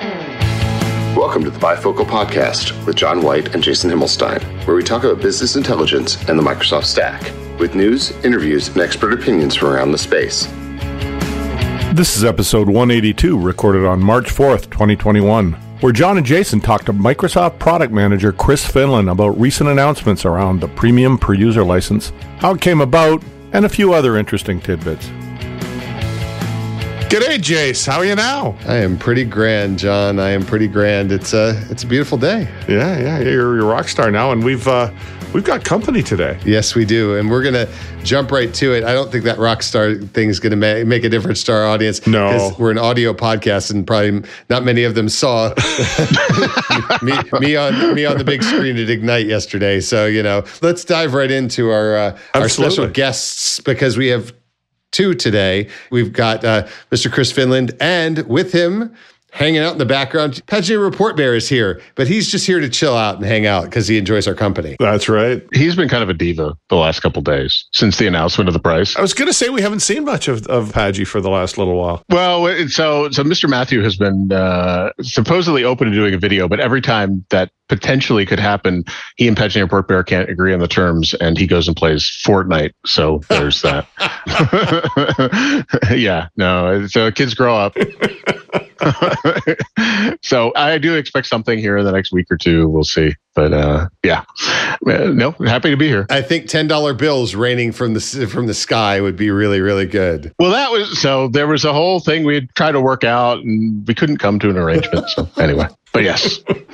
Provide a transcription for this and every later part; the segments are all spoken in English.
Welcome to the Bifocal Podcast with John White and Jason Himmelstein, where we talk about business intelligence and the Microsoft stack, with news, interviews, and expert opinions from around the space. This is episode 182, recorded on March 4th, 2021, where John and Jason talked to Microsoft product manager Chris Finlan about recent announcements around the premium per user license, how it came about, and a few other interesting tidbits. G'day, Jace. How are you now? I am pretty grand, John. I am pretty grand. It's a it's a beautiful day. Yeah, yeah. You're, you're a rock star now, and we've uh, we've got company today. Yes, we do, and we're gonna jump right to it. I don't think that rock star thing is gonna ma- make a difference to our audience. No, we're an audio podcast, and probably not many of them saw me, me on me on the big screen at Ignite yesterday. So you know, let's dive right into our uh, our special guests because we have two today. We've got uh, Mr. Chris Finlan, and with him, hanging out in the background. Paginated Report Bear is here, but he's just here to chill out and hang out because he enjoys our company. That's right. He's been kind of a diva the last couple days since the announcement of the price. I was going to say we haven't seen much of, of Paggy for the last little while. Well, so so Mr. Matthew has been uh, supposedly open to doing a video, but every time that potentially could happen, he and Paginated Report Bear can't agree on the terms, and he goes and plays Fortnite. So there's that. yeah, no. So kids grow up. so I do expect something here in the next week or two. We'll see. But uh, yeah, no, happy to be here. I think ten dollar bills raining from the from the sky would be really really good. Well, that was so. There was a whole thing we had tried to work out, and we couldn't come to an arrangement. So anyway, but yes. but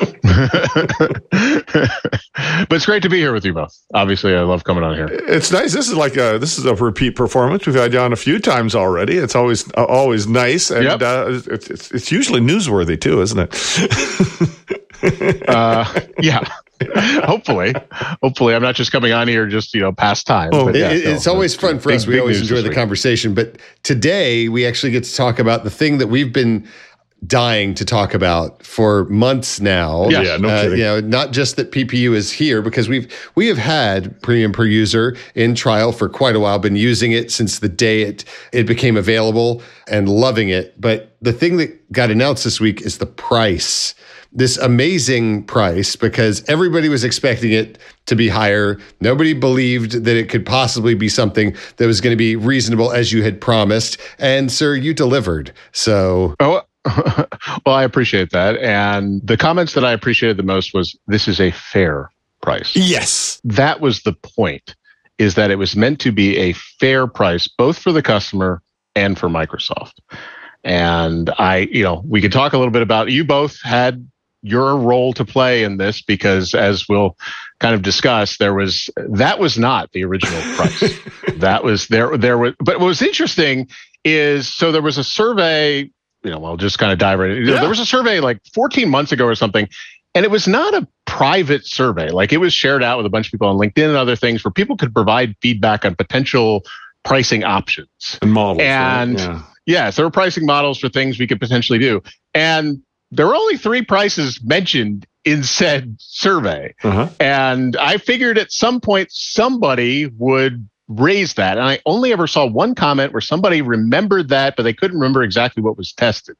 it's great to be here with you both. Obviously, I love coming on here. It's nice. This is like a this is a repeat performance. We've had you on a few times already. It's always uh, always nice, and yep. uh, it's, it's, it's usually newsworthy too, isn't it? uh, yeah. hopefully, hopefully, I'm not just coming on here just you know past time. Oh, yeah, it, it's no, always fun for big, us. We always enjoy the week. conversation, but today we actually get to talk about the thing that we've been dying to talk about for months now. Yes. Yeah, no uh, kidding. You know, not just that PPU is here because we've we have had premium per user in trial for quite a while, been using it since the day it it became available and loving it. But the thing that got announced this week is the price. This amazing price because everybody was expecting it to be higher. Nobody believed that it could possibly be something that was going to be reasonable as you had promised. And sir, you delivered. So Oh, well, I appreciate that. And the comments that I appreciated the most was this is a fair price. Yes. That was the point is that it was meant to be a fair price both for the customer and for Microsoft. And I, you know, we could talk a little bit about you both had your role to play in this because as we'll kind of discuss there was that was not the original price that was there there was but what was interesting is so there was a survey you know, I'll just kind of dive right in. Yeah. There was a survey like 14 months ago or something, and it was not a private survey. Like it was shared out with a bunch of people on LinkedIn and other things where people could provide feedback on potential pricing options and models. And right? yeah. yes, there were pricing models for things we could potentially do. And there were only three prices mentioned in said survey. Uh-huh. And I figured at some point somebody would raise that. And I only ever saw one comment where somebody remembered that, but they couldn't remember exactly what was tested.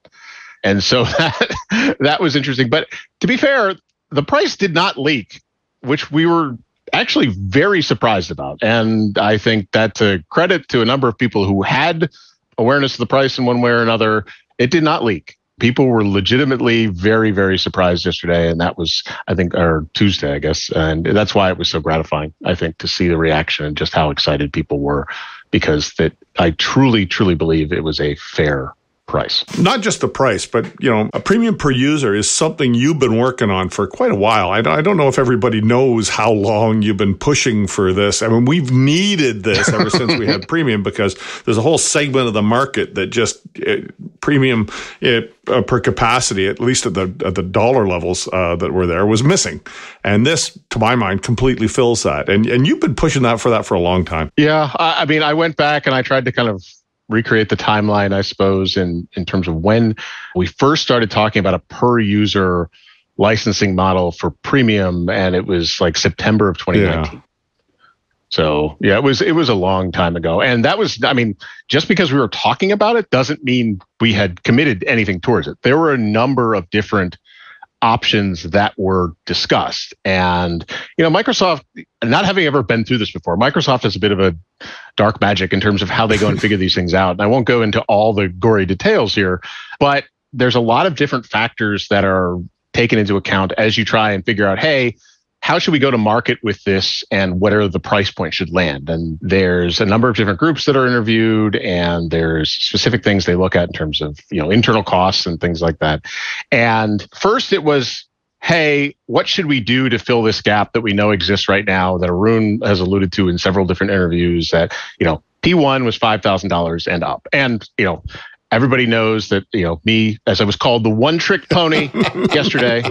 And so that that was interesting. But to be fair, the price did not leak, which we were actually very surprised about. And I think that's a credit to a number of people who had awareness of the price in one way or another. It did not leak people were legitimately very, very surprised yesterday. And that was, I think, or Tuesday, I guess. And that's why it was so gratifying, I think, to see the reaction and just how excited people were because that I truly, truly believe it was a fair price. Not just the price, but you know, a premium per user is something you've been working on for quite a while. I, I don't know if everybody knows how long you've been pushing for this. I mean, we've needed this ever since we had premium because there's a whole segment of the market that just it, premium it, uh, per capacity, at least at the at the dollar levels uh, that were there, was missing. And this, to my mind, completely fills that. And and you've been pushing that for that for a long time. Yeah, I, I mean, I went back and I tried to kind of recreate the timeline, I suppose, in, in terms of when we first started talking about a per user licensing model for premium, and it was like September of 2019. Yeah. So yeah, it was it was a long time ago, and that was I mean, just because we were talking about it doesn't mean we had committed anything towards it. There were a number of different options that were discussed, and you know, Microsoft, not having ever been through this before, Microsoft has a bit of a dark magic in terms of how they go and figure these things out. And I won't go into all the gory details here, but there's a lot of different factors that are taken into account as you try and figure out, hey how should we go to market with this and what are the price points should land? And there's a number of different groups that are interviewed and there's specific things they look at in terms of you know internal costs and things like that. And first it was hey what should we do to fill this gap that we know exists right now that arun has alluded to in several different interviews that you know p1 was $5000 and up. And you know everybody knows that you know me as i was called the one trick pony yesterday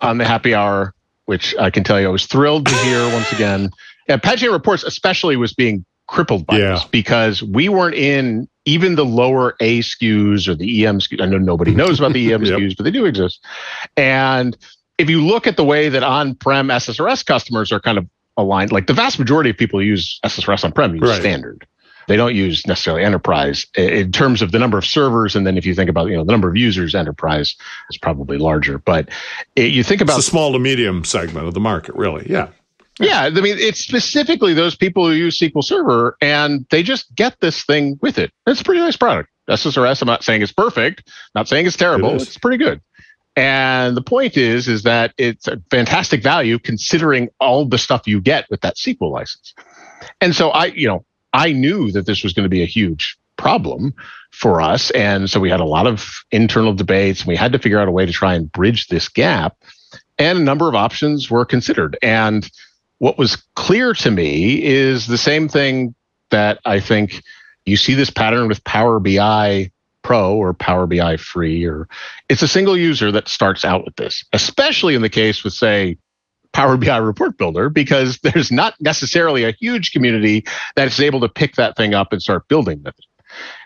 on the happy hour which I can tell you I was thrilled to hear once again. Yeah, Paginated Reports especially was being crippled by yeah. this because we weren't in even the lower A SKUs or the EM SKUs. I know nobody knows about the EM yep. SKUs, but they do exist. And if you look at the way that on-prem SSRS customers are kind of aligned, like the vast majority of people use SSRS on-prem use right. standard. They don't use necessarily enterprise in terms of the number of servers, and then if you think about you know the number of users, enterprise is probably larger. But it, you think about it's a small to medium segment of the market, really. Yeah. Yeah, I mean, it's specifically those people who use SQL Server and they just get this thing with it. It's a pretty nice product. SSRS, I'm not saying it's perfect, not saying it's terrible. It it's pretty good. And the point is, is that it's a fantastic value considering all the stuff you get with that SQL license. And so I, you know, I knew that this was going to be a huge problem for us. And so we had a lot of internal debates and we had to figure out a way to try and bridge this gap. And a number of options were considered. And what was clear to me is the same thing that I think you see this pattern with Power BI Pro or Power BI Free, or it's a single user that starts out with this, especially in the case with, say, Power BI report builder because there's not necessarily a huge community that's able to pick that thing up and start building with it.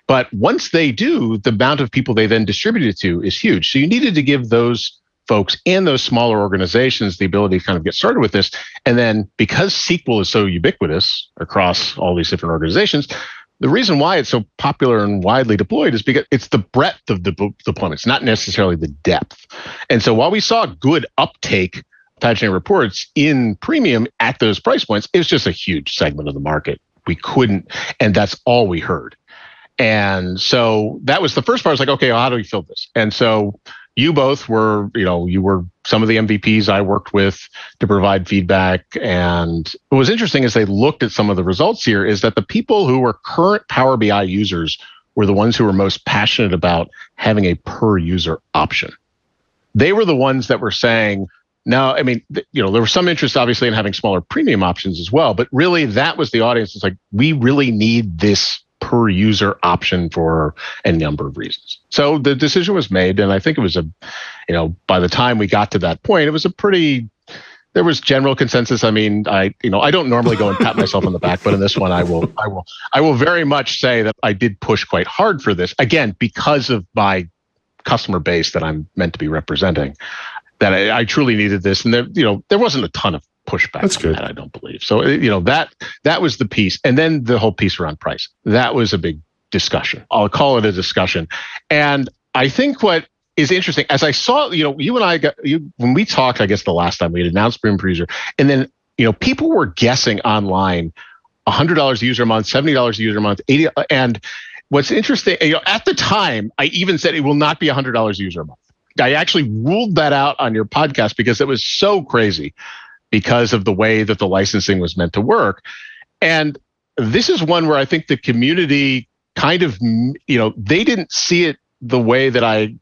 But once they do, the amount of people they then distribute it to is huge. So you needed to give those folks and those smaller organizations the ability to kind of get started with this. And then because SQL is so ubiquitous across all these different organizations, the reason why it's so popular and widely deployed is because it's the breadth of the deployments, not necessarily the depth. And so while we saw good uptake Paginated Reports in premium at those price points, it was just a huge segment of the market. We couldn't, and that's all we heard. And so that was the first part. I was like, okay, well, how do we fill this? And so you both were, you know, you were some of the MVPs I worked with to provide feedback. And what was interesting is they looked at some of the results here is that the people who were current Power BI users were the ones who were most passionate about having a per user option. They were the ones that were saying, now, I mean, you know, there was some interest obviously in having smaller premium options as well, but really that was the audience. It's like, we really need this per user option for a number of reasons. So the decision was made. And I think it was a, you know, by the time we got to that point, it was a pretty, there was general consensus. I mean, I, you know, I don't normally go and pat myself on the back, but in this one, I will, I will, I will very much say that I did push quite hard for this again, because of my customer base that I'm meant to be representing that I, I truly needed this, and there, you know, there wasn't a ton of pushback. That's good. That, I don't believe. So uh, you know that that was the piece, and then the whole piece around price. That was a big discussion. I'll call it a discussion, and I think what is interesting as I saw, you know, you and I got you when we talked. I guess the last time we had announced Premium Per User, and then you know, people were guessing online, hundred dollars a user a month, seventy dollars a user a month, eighty, and what's interesting, you know, at the time, I even said it will not be hundred dollars a user a month. I actually ruled that out on your podcast because it was so crazy because of the way that the licensing was meant to work. And this is one where I think the community kind of, you know, they didn't see it the way that I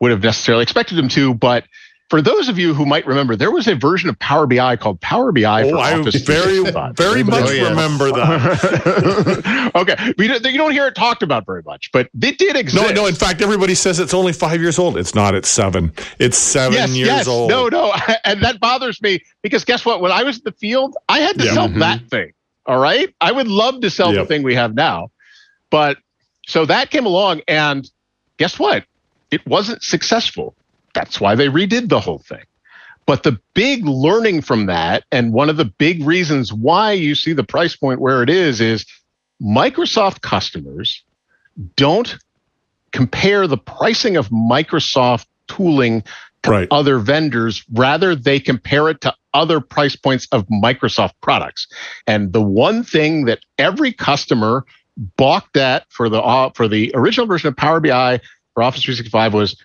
would have necessarily expected them to, but for those of you who might remember, there was a version of Power BI called Power BI oh, I very, very much oh, remember that. okay, you don't hear it talked about very much, but it did exist. No, no. In fact, everybody says it's only five years old. It's not. It's seven. It's seven yes, years yes. old. No, no, and that bothers me because guess what? When I was in the field, I had to yeah. sell mm-hmm. that thing. All right, I would love to sell yep. the thing we have now, but so that came along, and guess what? It wasn't successful that's why they redid the whole thing. But the big learning from that, and one of the big reasons why you see the price point where it is, is Microsoft customers don't compare the pricing of Microsoft tooling to right. other vendors. Rather, they compare it to other price points of Microsoft products. And the one thing that every customer balked at for the uh, for the original version of Power BI for Office 365 was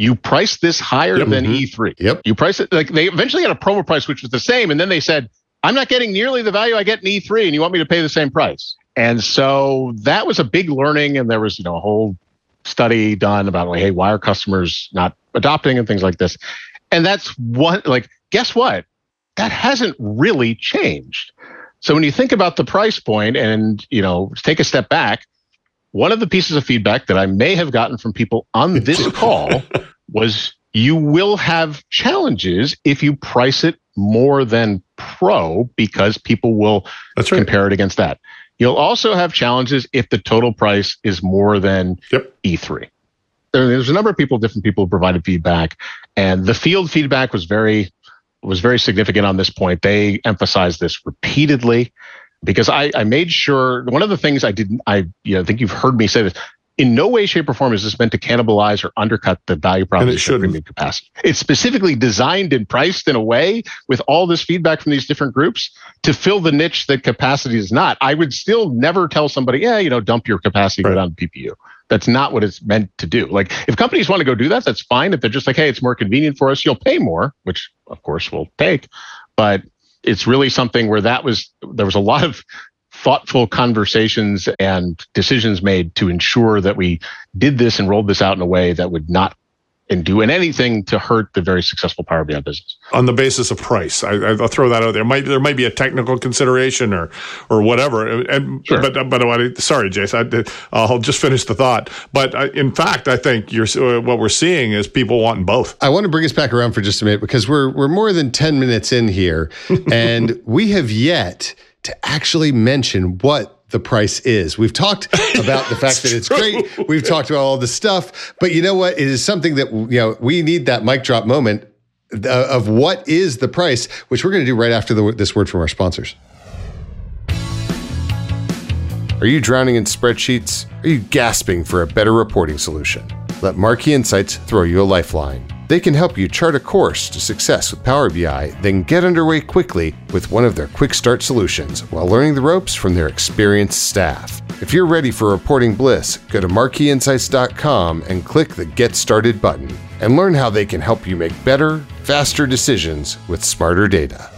you price this higher yep. than mm-hmm. E3. Yep. You price it like they eventually got a promo price which was the same, and then they said, "I'm not getting nearly the value I get in E3, and you want me to pay the same price." And so that was a big learning, and there was you know a whole study done about like, hey, why are customers not adopting and things like this? And that's one like, guess what? That hasn't really changed. So when you think about the price point and you know take a step back, one of the pieces of feedback that I may have gotten from people on this call was you will have challenges if you price it more than pro because people will right. compare it against that. You'll also have challenges if the total price is more than yep. E3. There's a number of people, different people who provided feedback, and the field feedback was very was very significant on this point. They emphasized this repeatedly because I, I made sure one of the things I didn't I you know think you've heard me say this in no way, shape, or form is this meant to cannibalize or undercut the value proposition of premium capacity. It's specifically designed and priced in a way with all this feedback from these different groups to fill the niche that capacity is not. I would still never tell somebody, yeah, you know, dump your capacity, right. go down to PPU. That's not what it's meant to do. Like if companies want to go do that, that's fine. If they're just like, hey, it's more convenient for us, you'll pay more, which of course we'll take. But it's really something where that was there was a lot of thoughtful conversations and decisions made to ensure that we did this and rolled this out in a way that would not and do anything to hurt the very successful Power BI business. On the basis of price, I, will throw that out there. Might there might be a technical consideration or or whatever. And sure. but but sorry, Jason, I, will just finish the thought. But I, in fact, I think you're uh, what we're seeing is people wanting both. I want to bring us back around for just a minute because we're we're more than ten minutes in here, and we have yet to actually mention what the price is. We've talked about the fact that it's true. great. We've talked about all the stuff, but you know what? It is something that you know we need that mic drop moment uh, of what is the price, which we're going to do right after the, this word from our sponsors. Are you drowning in spreadsheets? Are you gasping for a better reporting solution? Let Marquee Insights throw you a lifeline. They can help you chart a course to success with Power BI, then get underway quickly with one of their quick start solutions while learning the ropes from their experienced staff. If you're ready for reporting bliss, go to marqueeinsights.com and click the Get Started button and learn how they can help you make better, faster decisions with smarter data.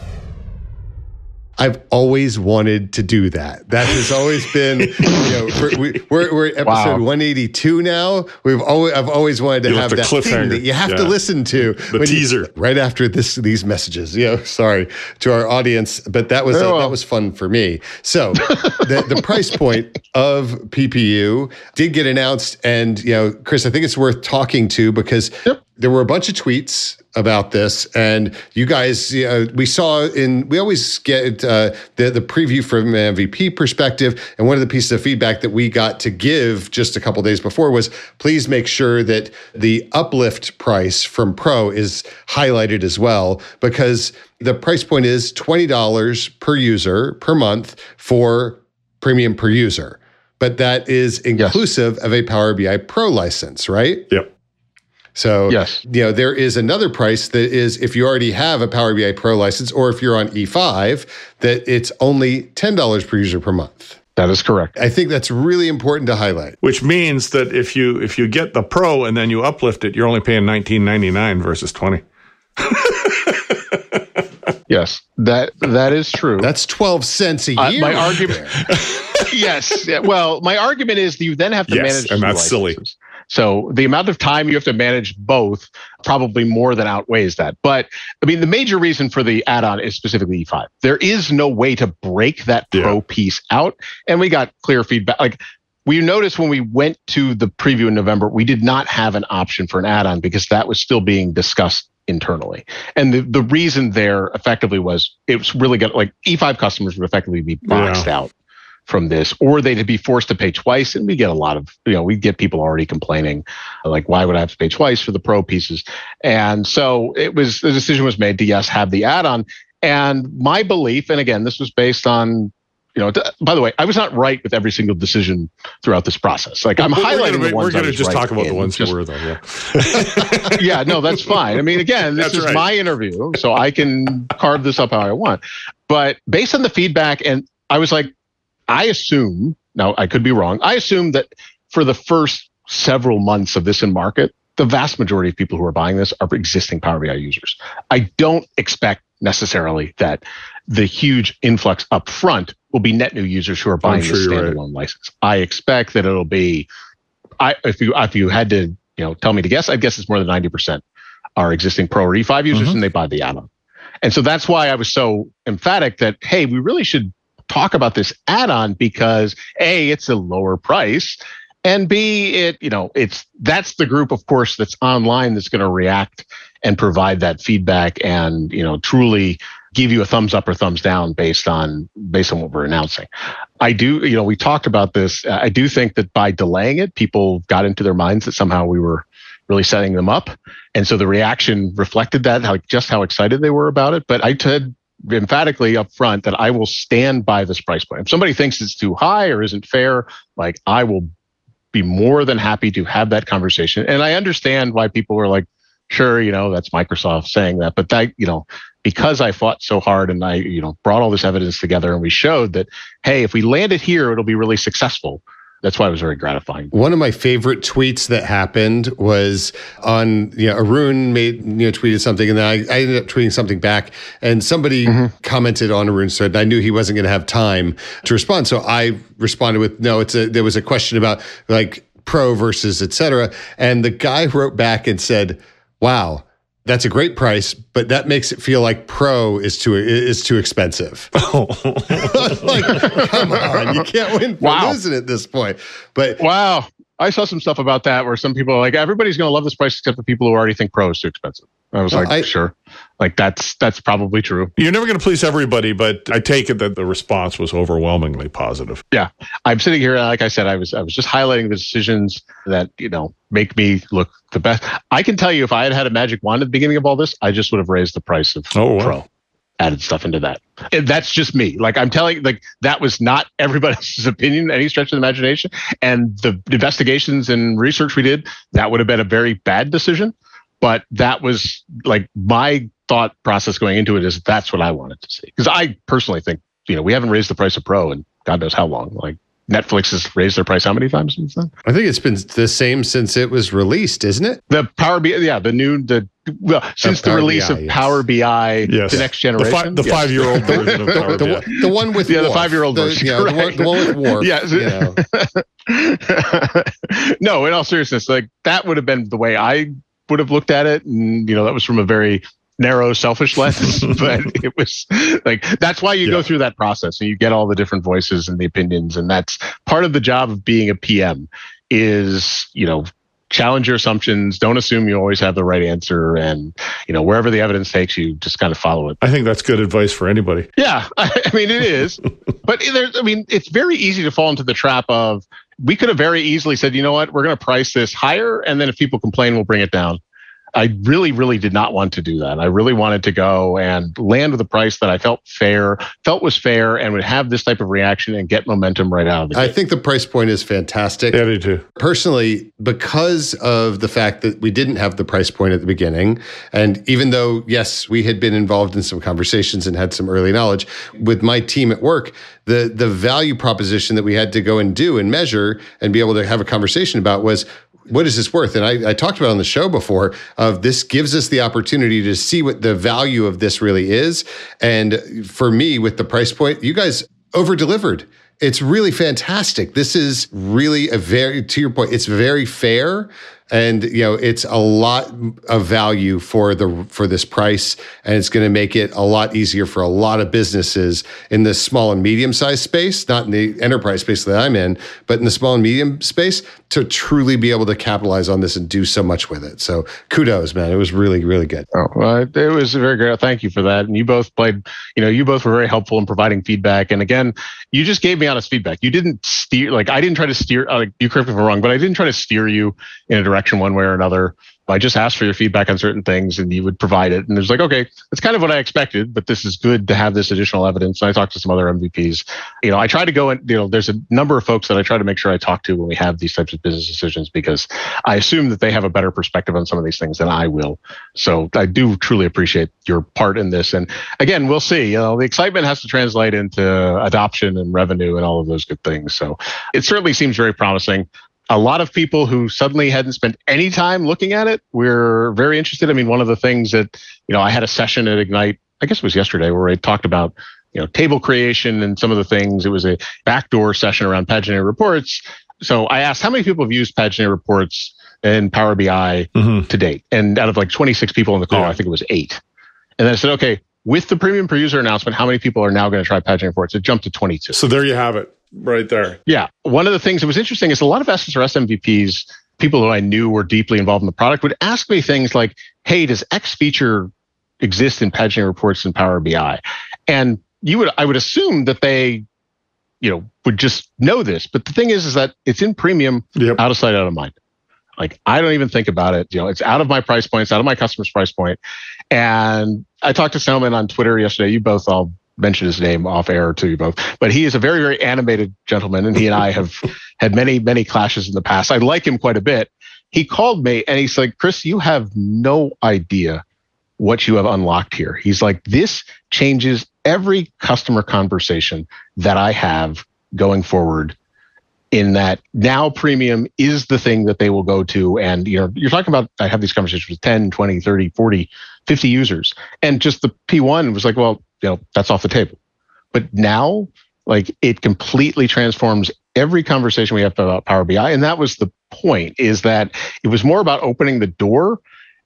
I've always wanted to do that. That has always been, you know, we're, we, we're, we're at episode wow. 182 now. We've always, I've always wanted to you have that thing that you have yeah. to listen to. The teaser. You, right after this, these messages, you know, sorry to our audience, but that was, oh, uh, that was fun for me. So the, the price point of PPU did get announced. And, you know, Chris, I think it's worth talking to because yep there were a bunch of tweets about this, and you guys, uh, we saw in we always get uh, the the preview from an MVP perspective, and one of the pieces of feedback that we got to give just a couple days before was please make sure that the uplift price from Pro is highlighted as well because the price point is twenty dollars per user per month for premium per user, but that is inclusive yes. of a Power BI Pro license, right? Yep. So, yes. you know, there is another price that is if you already have a Power BI Pro license or if you're on E5, that it's only $10 per user per month. That is correct. I think that's really important to highlight. Which means that if you if you get the Pro and then you uplift it, you're only paying 19.99 versus 20. yes, that that is true. That's 12 cents a year. Uh, my argument Yes. Well, my argument is that you then have to yes, manage and that's silly. So the amount of time you have to manage both probably more than outweighs that. But I mean, the major reason for the add-on is specifically E5. There is no way to break that pro piece out. And we got clear feedback. Like we noticed when we went to the preview in November, we did not have an option for an add-on because that was still being discussed internally. And the, the reason there effectively was it was really good. Like E5 customers would effectively be boxed yeah. out from this, or they'd be forced to pay twice. And we get a lot of, you know, we get people already complaining, like, why would I have to pay twice for the pro pieces? And so it was the decision was made to yes, have the add-on. And my belief, and again, this was based on you know, by the way, I was not right with every single decision throughout this process. Like I'm we're highlighting gonna, the ones We're going to just right talk about the ones Just- who were, though. Yeah. yeah, no, that's fine. I mean, again, this That's is right. my interview, so I can carve this up how I want. But based on the feedback, and I was like, I assume, now I could be wrong, I assume that for the first several months of this in market, the vast majority of people who are buying this are existing Power BI users. I don't expect necessarily that the huge influx up front will be net new users who are buying sure the you're right. standalone license. I expect that it'll be I if you if you had to you know tell me to guess, I'd guess it's more than ninety percent are existing Pro or E5 users Mhm. and they buy the add-on. And so that's why I was so emphatic that hey, we really should talk about this add-on because a it's a lower price and b it you know it's that's the group of course that's online that's going to react and provide that feedback and you know truly give you a thumbs up or thumbs down based on based on what we're announcing. I do you know we talked about this. I do think that by delaying it people got into their minds that somehow we were really setting them up and so the reaction reflected that how just how excited they were about it. But i said emphatically up front that i will stand by this price point. If somebody thinks it's too high or isn't fair like i will be more than happy to have that conversation. And i understand why people were like sure you know that's microsoft saying that but that you know because i fought so hard and i you know brought all this evidence together and we showed that hey if we land it here it'll be really successful that's why it was very gratifying One of my favorite tweets that happened was on, you know, Arun made, you know, tweeted something and then I, I ended up tweeting something back and somebody mm-hmm. commented on Arun's thread. and I knew he wasn't going to have time to respond. So I responded with, no, it's a, there was a question about like pro versus et cetera. And the guy wrote back and said, wow, that's a great price, but that makes it feel like pro is too is too expensive. Oh. like, come on, you can't win for Wow. losing at this point. But wow i saw some stuff about that where some people are like everybody's going to love this price except the people who already think pro is too expensive i was Well, like I- sure like that's that's probably true You're never going to please everybody, but I take it that the response was overwhelmingly positive. Yeah, I'm sitting here, like I said, I was I was just highlighting the decisions that you know make me look the best. I can tell you, if I had had a magic wand at the beginning of all this, I just would have raised the price of Oh, wow. Pro, added stuff into that. And that's just me. Like I'm telling, like that was not everybody else's opinion, any stretch of the imagination. And the investigations and research we did, that would have been a very bad decision. But that was like my thought process going into it is that's what I wanted to see because I personally think you know we haven't raised the price of Pro in God knows how long. Like Netflix has raised their price how many times since then? I think it's been the same since it was released, isn't it? The Power BI, yeah, the new the well since the release BI, of yes. Power BI, Yes. the next generation, the five year old version of Power The, BI. one- the one with Yeah, the five-year-old The- version, yeah, the, one, the one with Worf. Yeah. you know. no, in all seriousness, like that would have been the way I would have looked at it, and you know that was from a very narrow, selfish lens, but it was like that's why you Yeah. go through that process and you get all the different voices and the opinions, and that's part of the job of being a PM is you know challenge your assumptions don't assume you always have the right answer and you know wherever the evidence takes you just kind of follow it I think that's good advice for anybody. yeah, I, I mean it is, but there's, I mean, it's very easy to fall into the trap of we could have very easily said, you know what, we're going to price this higher, and then if people complain, we'll bring it down. I really, really did not want to do that. I really wanted to go and land with a price that I felt fair, felt was fair, and would have this type of reaction and get momentum right out of the I think the price point is fantastic. Yeah, I do too. Personally, because of the fact that we didn't have the price point at the beginning, and even though, yes, we had been involved in some conversations and had some early knowledge with my team at work, the, the value proposition that we had to go and do and measure and be able to have a conversation about was what is this worth? And I, I talked about on the show before of this gives us the opportunity to see what the value of this really is. And for me, with the price point, you guys over delivered. It's really fantastic. This is really a very, to your point, it's very fair. And you know it's a lot of value for the for this price, and it's going to make it a lot easier for a lot of businesses in the small and medium sized space, not in the enterprise space that I'm in, but in the small and medium space to truly be able to capitalize on this and do so much with it. So kudos, man. It was really, really good. Oh, well, it was very good. Thank you for that. And you both played, you know, you both were very helpful in providing feedback. And again, you just gave me honest feedback. You didn't steer, like, I didn't try to steer, uh, you correct me if I'm wrong, but I didn't try to steer you in a direction one way or another. I just asked for your feedback on certain things and you would provide it. And it was like, okay, that's kind of what I expected, but this is good to have this additional evidence. And I talked to some other MVPs. You know, I try to go and, you know, there's a number of folks that I try to make sure I talk to when we have these types of business decisions because I assume that they have a better perspective on some of these things than I will. So I do truly appreciate your part in this. And again, we'll see. You know, the excitement has to translate into adoption and revenue and all of those good things. So it certainly seems very promising a lot of people who suddenly hadn't spent any time looking at it we're very interested. I mean, one of the things that, you know, I had a session at Ignite, I guess it was yesterday, where I talked about, you know, table creation and some of the things. It was a backdoor session around paginated reports. So I asked how many people have used paginated reports in Power BI mm-hmm. to date? And out of like 26 people in the call, yeah. I think it was eight. And then I said, okay, with the premium per user announcement, how many people are now going to try paginated reports? It jumped to 22. So there you have it right there. Yeah. One of the things that was interesting is a lot of SSRS MVPs, people who I knew were deeply involved in the product, would ask me things like, hey, does X feature exist in paginated reports in Power BI? And you would I would assume that they, you know, would just know this. But the thing is, is that it's in premium, yep. out of sight, out of mind. Like I don't even think about it. You know, it's out of my price point, it's out of my customer's price point. And I talked to Salman on Twitter yesterday. You both all mention his name off air to you both, but he is a very, very animated gentleman, and he and I have had many, many clashes in the past. I like him quite a bit. He called me and he's like, Chris, you have no idea what you have unlocked here. He's like, this changes every customer conversation that I have going forward in that now premium is the thing that they will go to and you know you're talking about i have these conversations with 10 20 30 40 50 users and just the p1 was like well you know that's off the table. But now like it completely transforms every conversation we have about power bi and that was the point is that it was more about opening the door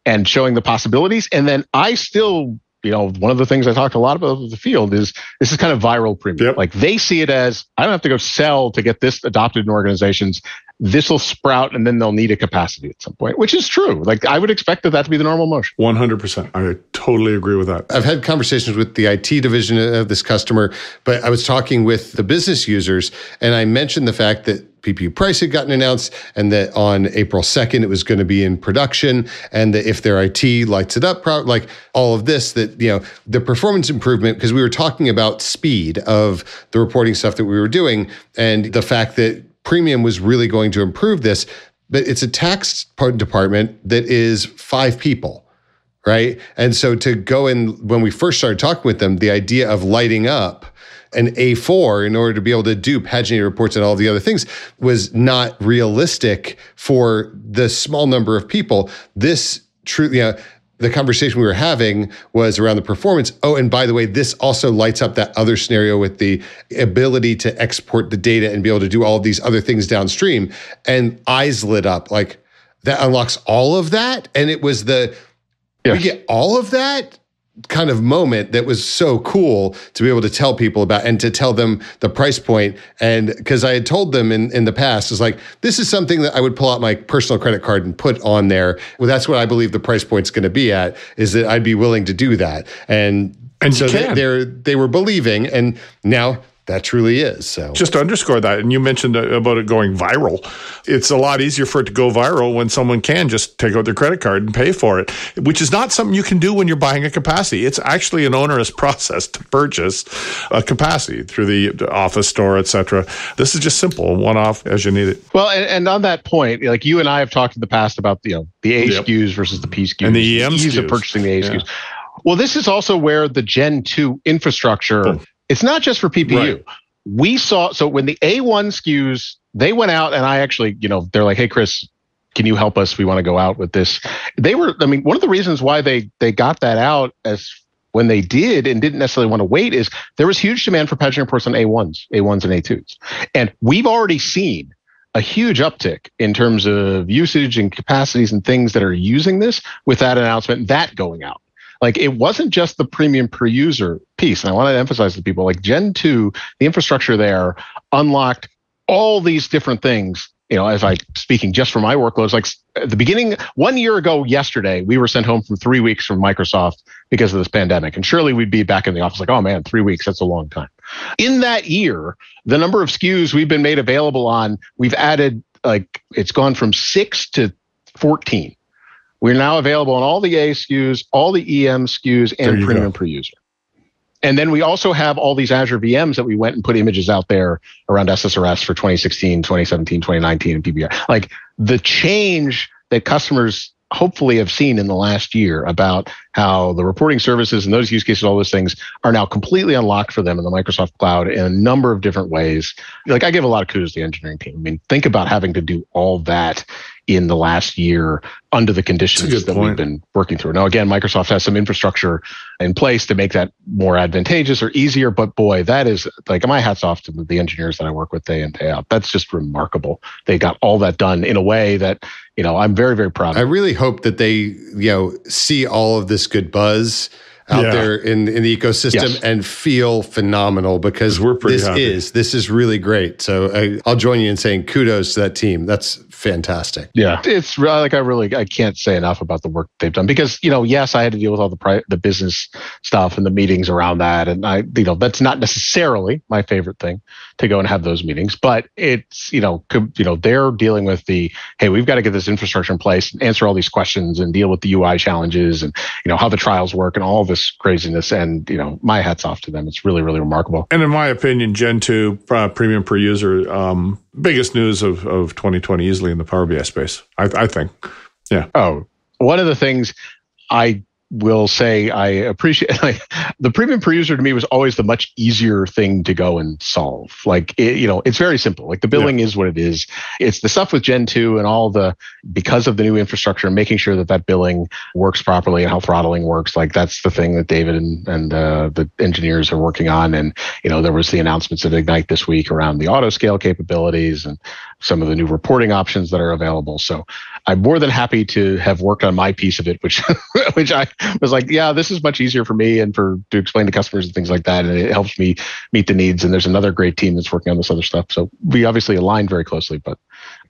and showing the possibilities. And then i still you know one of the things i talked a lot about with the field is this is kind of viral premium. Yep. like they see it as i don't have to go sell to get this adopted in organizations this will sprout and then they'll need a capacity at some point, which is true. Like I would expect that that to be the normal motion. 100%. I totally agree with that. I've had conversations with the IT division of this customer, but I was talking with the business users and I mentioned the fact that PPU price had gotten announced and that on April 2nd it was going to be in production and that if their IT lights it up, like all of this, that, you know, the performance improvement, because we were talking about speed of the reporting stuff that we were doing and the fact that premium was really going to improve this, but it's a tax department that is five people right? And so to go in when we first started talking with them, the idea of lighting up an A4 in order to be able to do paginated reports and all the other things was not realistic for the small number of people. This truly, you know, the conversation we were having was around the performance. Oh, and by the way, this also lights up that other scenario with the ability to export the data and be able to do all of these other things downstream. And eyes lit up like that unlocks all of that. And it was the, yes. we get all of that kind of moment that was so cool to be able to tell people about and to tell them the price point. And because i had told them in, in the past is like this is something that i would pull out my personal credit card and put on there. Well that's what i believe the price point's going to be at is that i'd be willing to do that. And and so they, they're they were believing and now that truly is. So just to underscore that, and you mentioned uh, about it going viral. It's a lot easier for it to go viral when someone can just take out their credit card and pay for it, which is not something you can do when you're buying a capacity. It's actually an onerous process to purchase a capacity through the office store, etc. This is just simple, one off as you need it. Well, and, and, on that point, like you and I have talked in the past about the you know the A yep. SKUs versus the P SKUs and the EM ease SKUs. of purchasing the A yeah. SKUs. Well, this is also where the Gen 2 infrastructure it's not just for PPU. Right. We saw so when the A1 SKUs they went out and I actually, you know, they're like, "Hey Chris, can you help us? We want to go out with this." They were I mean, one of the reasons why they they got that out as when they did and didn't necessarily want to wait is there was huge demand for paginated reports on A1s, A1s and A2s. And we've already seen a huge uptick in terms of usage and capacities and things that are using this with that announcement, that going out. Like it wasn't just the premium per user piece. And I want to emphasize to people like Gen 2, the infrastructure there unlocked all these different things you know, as I speaking just for my workloads, like at the beginning, one year ago yesterday, we were sent home from three weeks from Microsoft because of this pandemic. And surely we'd be back in the office like, oh man, three weeks, that's a long time. In that year, the number of SKUs we've been made available on, we've added like it's gone from six to 14. We're now available on all the A SKUs, all the EM SKUs, and premium go. per user. And then we also have all these Azure VMs that we went and put images out there around SSRS for 2016, 2017, 2019, and PBR. Like the change that customers hopefully have seen in the last year about how the reporting services and those use cases, all those things are now completely unlocked for them in the Microsoft cloud in a number of different ways. Like I give a lot of kudos to the engineering team. I mean, think about having to do all that in the last year under the conditions that point. we've been working through. Now, again, Microsoft has some infrastructure in place to make that more advantageous or easier. But boy, that is like my hats off to the engineers that I work with day in, day out. That's just remarkable. They got all that done in a way that, you know, I'm very, very proud of. I really hope that they, you know, see all of this good buzz out yeah. there in in the ecosystem yes. and feel phenomenal because we're pretty this happy. is this is really great. So I, I'll join you in saying kudos to that team. That's fantastic. Yeah, it's really like I really I can't say enough about the work they've done because you know yes I had to deal with all the pri- the business stuff and the meetings around that and I you know that's not necessarily my favorite thing to go and have those meetings but it's you know co- you know they're dealing with the hey we've got to get this infrastructure in place and answer all these questions and deal with the UI challenges and you know how the trials work and all of this craziness and you know my hats off to them it's really really remarkable and in my opinion Gen 2 uh, premium per user um, biggest news of, of 2020 easily in the Power BI space, I, I think. Yeah. Oh, one of the things I will say I appreciate like, the premium per user to me was always the much easier thing to go and solve. Like it, you know, it's very simple. Like the billing yeah. is what it is. It's the stuff with Gen 2 and all the because of the new infrastructure, making sure that that billing works properly and how throttling works. Like that's the thing that David and and uh, the engineers are working on. And you know, there was the announcements at Ignite this week around the auto scale capabilities and some of the new reporting options that are available. So I'm more than happy to have worked on my piece of it, which which I was like, yeah, this is much easier for me and for to explain to customers and things like that, and it helps me meet the needs. And there's another great team that's working on this other stuff. So we obviously aligned very closely, but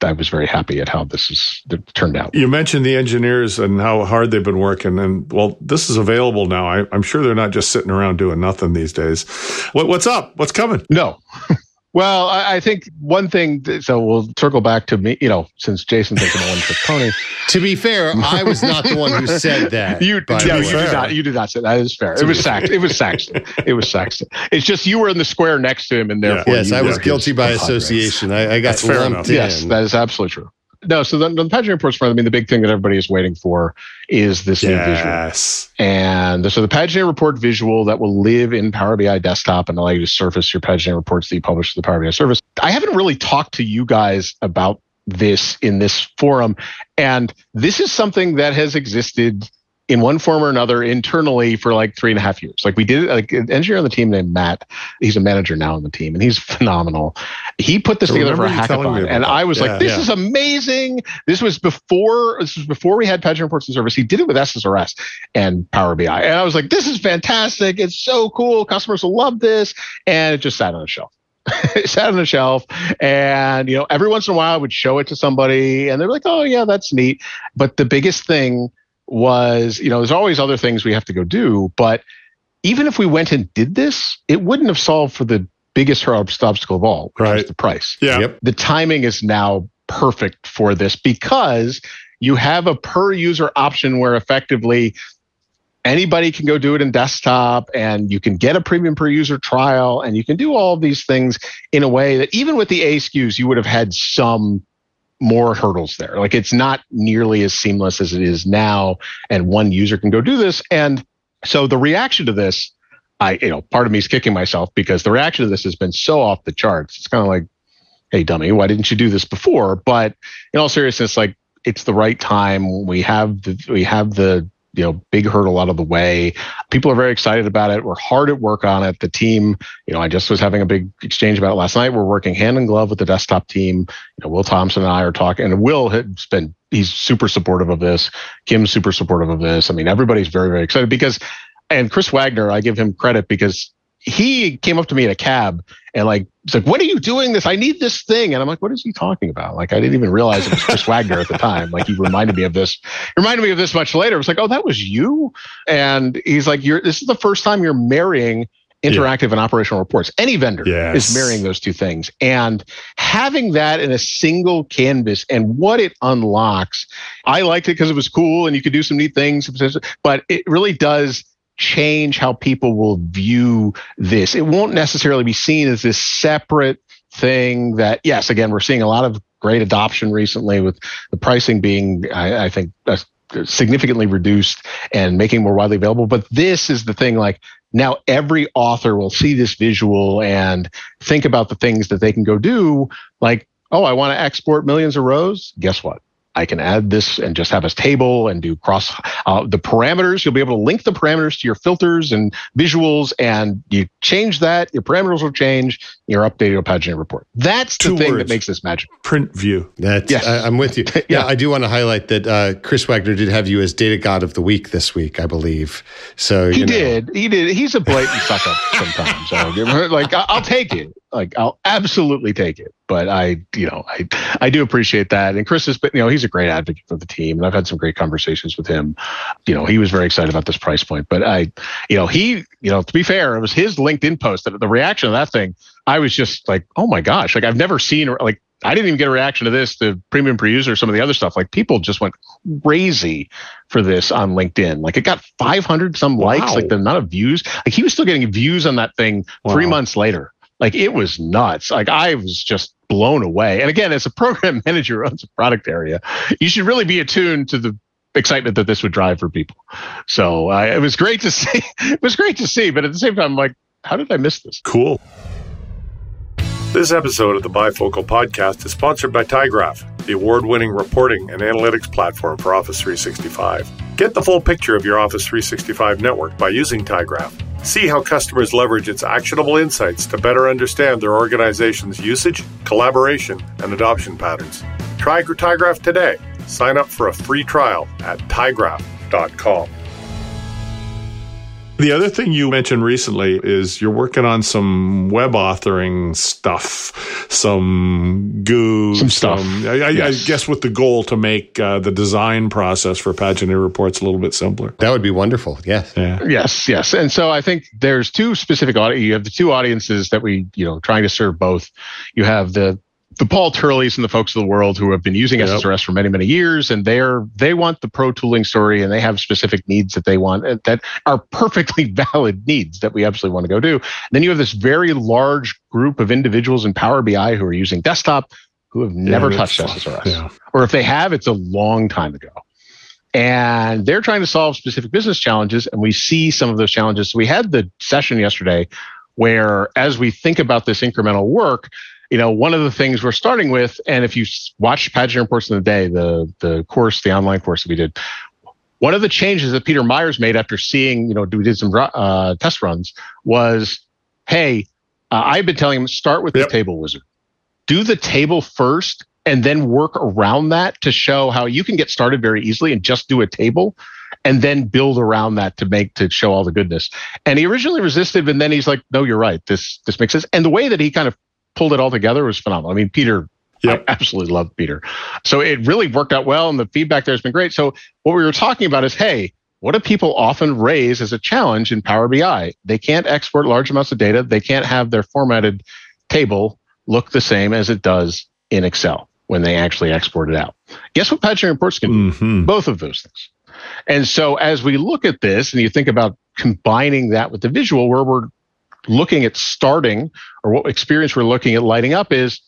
I was very happy at how this is turned out. You mentioned the engineers and how hard they've been working, and well, this is available now. I, am sure they're not just sitting around doing nothing these days. What, what's up? What's coming? No. Well, I, I think one thing. So we'll circle back to me. You know, since Jason thinks I'm a one-trick pony. to be fair, I was not the one who said that. You, yeah, you did not. You did not say that. that. Is fair. It was Saxton. It was Saxton. It was Saxton. It's just you were in the square next to him, and therefore, yeah. yes, I was guilty by association. I, I, got lumped in. Yes, that is absolutely true. No, so the, the paginated reports front, I mean, the big thing that everybody is waiting for is this yes. new visual. And so the paginated report visual that will live in Power BI desktop and allow you to surface your paginated reports that you publish to the Power BI service. I haven't really talked to you guys about this in this forum. And this is something that has existed in one form or another internally for like three and a half years. Like we did, like an engineer on the team named Matt. He's a manager now on the team, and he's phenomenal. He put this I together for a hackathon, and I was yeah, like, "This yeah. is amazing!" This was before this was before we had Paginated Reports and Service. He did it with SSRS and Power BI, and I was like, "This is fantastic! It's so cool! Customers will love this!" And it just sat on the shelf. it sat on the shelf and you know every once in a while i would show it to somebody and they're like oh yeah that's neat but the biggest thing was, you know, there's always other things we have to go do, but even if we went and did this, it wouldn't have solved for the biggest obstacle of all, which right. is the price. Yeah. Yep. The timing is now perfect for this because you have a per user option where effectively anybody can go do it in desktop and you can get a premium per user trial and you can do all of these things in a way that even with the A SKUs, you would have had some more hurdles there. Like it's not nearly as seamless as it is now, and one user can go do this. And so the reaction to this, I, you know, part of me is kicking myself because the reaction to this has been so off the charts. It's kind of like, hey, dummy, why didn't you do this before? But in all seriousness, like it's the right time. We have the we have the you know big hurdle out of the way. People are very excited about it. We're hard at work on it. The team, you know, I just was having a big exchange about it last night. We're working hand in glove with the desktop team. You know, Will Thompson and I are talking, and Will has been he's super supportive of this. Kim's super supportive of this. I mean, everybody's very very excited because, and Chris Wagner, I give him credit because he came up to me in a cab and like he's like, "What are you doing this? I need this thing." And I'm like, "What is he talking about?" Like I didn't even realize it was Chris Wagner at the time. Like he reminded me of this. Reminded me of this much later. It was like, "Oh, that was you." And he's like, "You're this is the first time you're marrying." interactive yeah. and operational reports. Any vendor yes. is marrying those two things. And having that in a single canvas and what it unlocks, I liked it because it was cool and you could do some neat things, but it really does change how people will view this. It won't necessarily be seen as this separate thing that, yes, again, we're seeing a lot of great adoption recently with the pricing being, I, I think, uh, significantly reduced and making more widely available. But this is the thing like, now every author will see this visual and think about the things that they can go do like oh i want to export millions of rows guess what I can add this and just have a table and do cross uh, the parameters. You'll be able to link the parameters to your filters and visuals, and you change that. Your parameters will change. Your updated paginated report. That's the thing words. that makes this magic. Print view. That's yes. I, am with you. yeah. yeah. I do want to highlight that uh, Chris Wagner did have you as data god of the week this week, I believe. So he did. He did. He's a blatant suck up sometimes. So like I'll take it. Like I'll absolutely take it. But I, you know, I I do appreciate that. And Chris been, you know, he's a great advocate for the team, and I've had some great conversations with him. You know, he was very excited about this price point. But I, you know, he, you know, to be fair, it was his LinkedIn post that the reaction to that thing. I was just like, oh my gosh, like I've never seen like I didn't even get a reaction to this, the premium per user, some of the other stuff. Like people just went crazy for this on LinkedIn. Like it got 500 some wow. likes, like the amount of views. Like he was still getting views on that thing wow. three months later. Like it was nuts. Like I was just blown away. And again, as a program manager who owns a product area, you should really be attuned to the excitement that this would drive for people. So uh, it was great to see. It was great to see, but at the same time, I'm like, how did I miss this? Cool. This episode of the Bifocal Podcast is sponsored by tyGraph, the award winning reporting and analytics platform for Office 365. Get the full picture of your Office 365 network by using tyGraph. See how customers leverage its actionable insights to better understand their organization's usage, collaboration, and adoption patterns. Try tyGraph today. Sign up for a free trial at tygraph.com. The other thing you mentioned recently is you're working on some web authoring stuff, some goo, some stuff. Some, I, yes. I, guess with the goal to make uh, the design process for paginated reports a little bit simpler. That would be wonderful. Yes. Yeah. Yes. Yes. And so I think there's two specific audience. You have the two audiences that we, you know, trying to serve both. You have the the Paul Turleys and the folks of the world who have been using yep. SSRS for many, many years, and they're they want the pro tooling story, and they have specific needs that they want that are perfectly valid needs that we absolutely want to go do. And then you have this very large group of individuals in Power BI who are using desktop who have never yeah, touched SSRS, yeah. or if they have, it's a long time ago. And they're trying to solve specific business challenges, and we see some of those challenges. So we had the session yesterday where, as we think about this incremental work, you know, one of the things we're starting with, and if you watch Paginated Reports in the Day, the the course, the online course that we did, one of the changes that Peter Myers made after seeing, you know, we did some uh, test runs was, hey, uh, I've been telling him start with yep. the table wizard, do the table first, and then work around that to show how you can get started very easily and just do a table and then build around that to make to show all the goodness. And he originally resisted, and then he's like, "No, you're right. This this makes sense." And the way that he kind of pulled it all together was phenomenal. I mean, Peter, yep. I absolutely love Peter. So it really worked out well, and the feedback there has been great. So what we were talking about is, hey, what do people often raise as a challenge in Power BI? They can't export large amounts of data. They can't have their formatted table look the same as it does in Excel when they actually export it out. Guess what Paginated Reports can do? Mm-hmm. Both of those things. And so as we look at this and you think about combining that with the visual, where we're looking at starting or what experience we're looking at lighting up is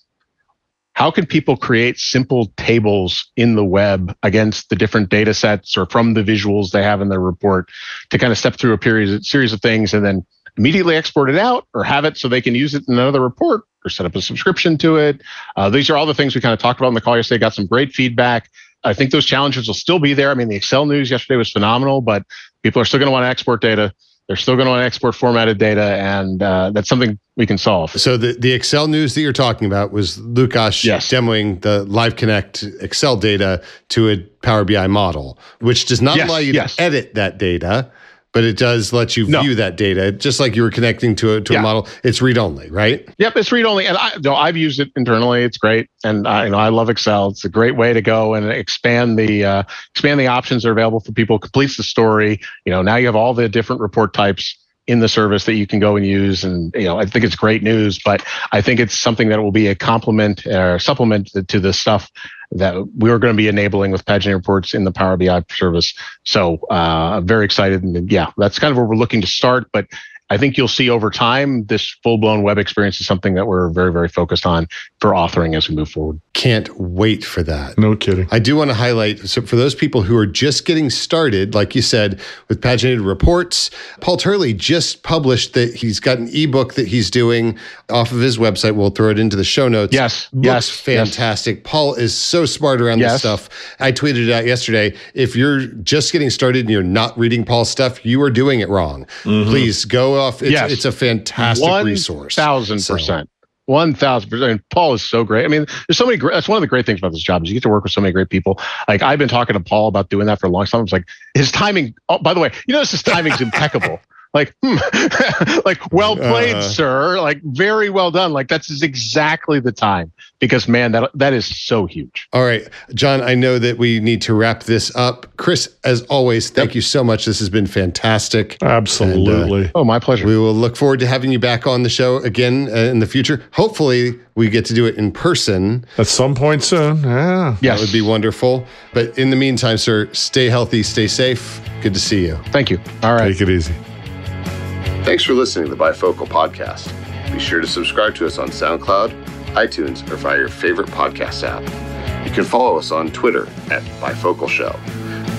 how can people create simple tables in the web against the different data sets or from the visuals they have in their report to kind of step through a period, series of things and then immediately export it out or have it so they can use it in another report or set up a subscription to it. Uh, these are all the things we kind of talked about in the call yesterday. Got some great feedback. I think those challenges will still be there. I mean, the Excel news yesterday was phenomenal, but people are still going to want to export data. They're still going to want to export formatted data, and uh, that's something we can solve. So the, the Excel news that you're talking about was Lukasz yes. demoing the Live Connect Excel data to a Power BI model, which does not yes, allow you yes. to edit that data but it does let you no. view that data just like you were connecting to a to yeah. a model it's read only right yep it's read only and i know, i've used it internally it's great and I, you know i love excel it's a great way to go and expand the uh, expand the options that are available for people completes the story you know now you have all the different report types in the service that you can go and use. And, you know, I think it's great news, but I think it's something that will be a complement or supplement to the stuff that we're going to be enabling with paginated reports in the Power BI service. So uh, very excited. And yeah, that's kind of where we're looking to start. But I think you'll see over time this full blown web experience is something that we're very, very focused on for authoring as we move forward. Can't wait for that. No kidding. I do want to highlight so for those people who are just getting started, like you said, with paginated reports, Paul Turley just published that he's got an ebook that he's doing off of his website. We'll throw it into the show notes. Yes. Looks yes. fantastic. Yes. Paul is so smart around yes. this stuff. I tweeted it out yesterday. If you're just getting started and you're not reading Paul's stuff, you are doing it wrong. Mm-hmm. Please go off. It's, yes. it's a fantastic 1, resource. Thousand percent. One thousand percent. Paul is so great. I mean, there's so many. Great, that's one of the great things about this job is you get to work with so many great people. Like I've been talking to Paul about doing that for a long time. It's like his timing. Oh, by the way, you notice his timing's impeccable like hmm, like well played uh, sir. Like very well done. Like that's exactly the time because man that that is so huge. All right. John i know that we need to wrap this up. Chris as always thank yep. you so much. This has been fantastic. Absolutely and, uh, oh my pleasure. We will look forward to having you back on the show again uh, in the future. Hopefully we get to do it in person. At some point soon yeah. Yes. that would be wonderful. But in the meantime sir stay healthy stay safe. Good to see you. Thank you. All right. Take it easy Thanks for listening to the Bifocal Podcast. Be sure to subscribe to us on SoundCloud, iTunes, or via your favorite podcast app. You can follow us on Twitter at Bifocal Show.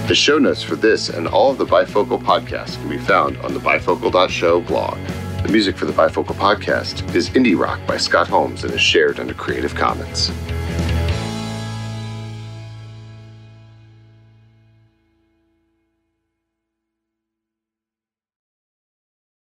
The show notes for this and all of the Bifocal podcasts can be found on the bifocal.show blog. The music for the Bifocal Podcast is Indie Rock by Scott Holmes and is shared under Creative Commons.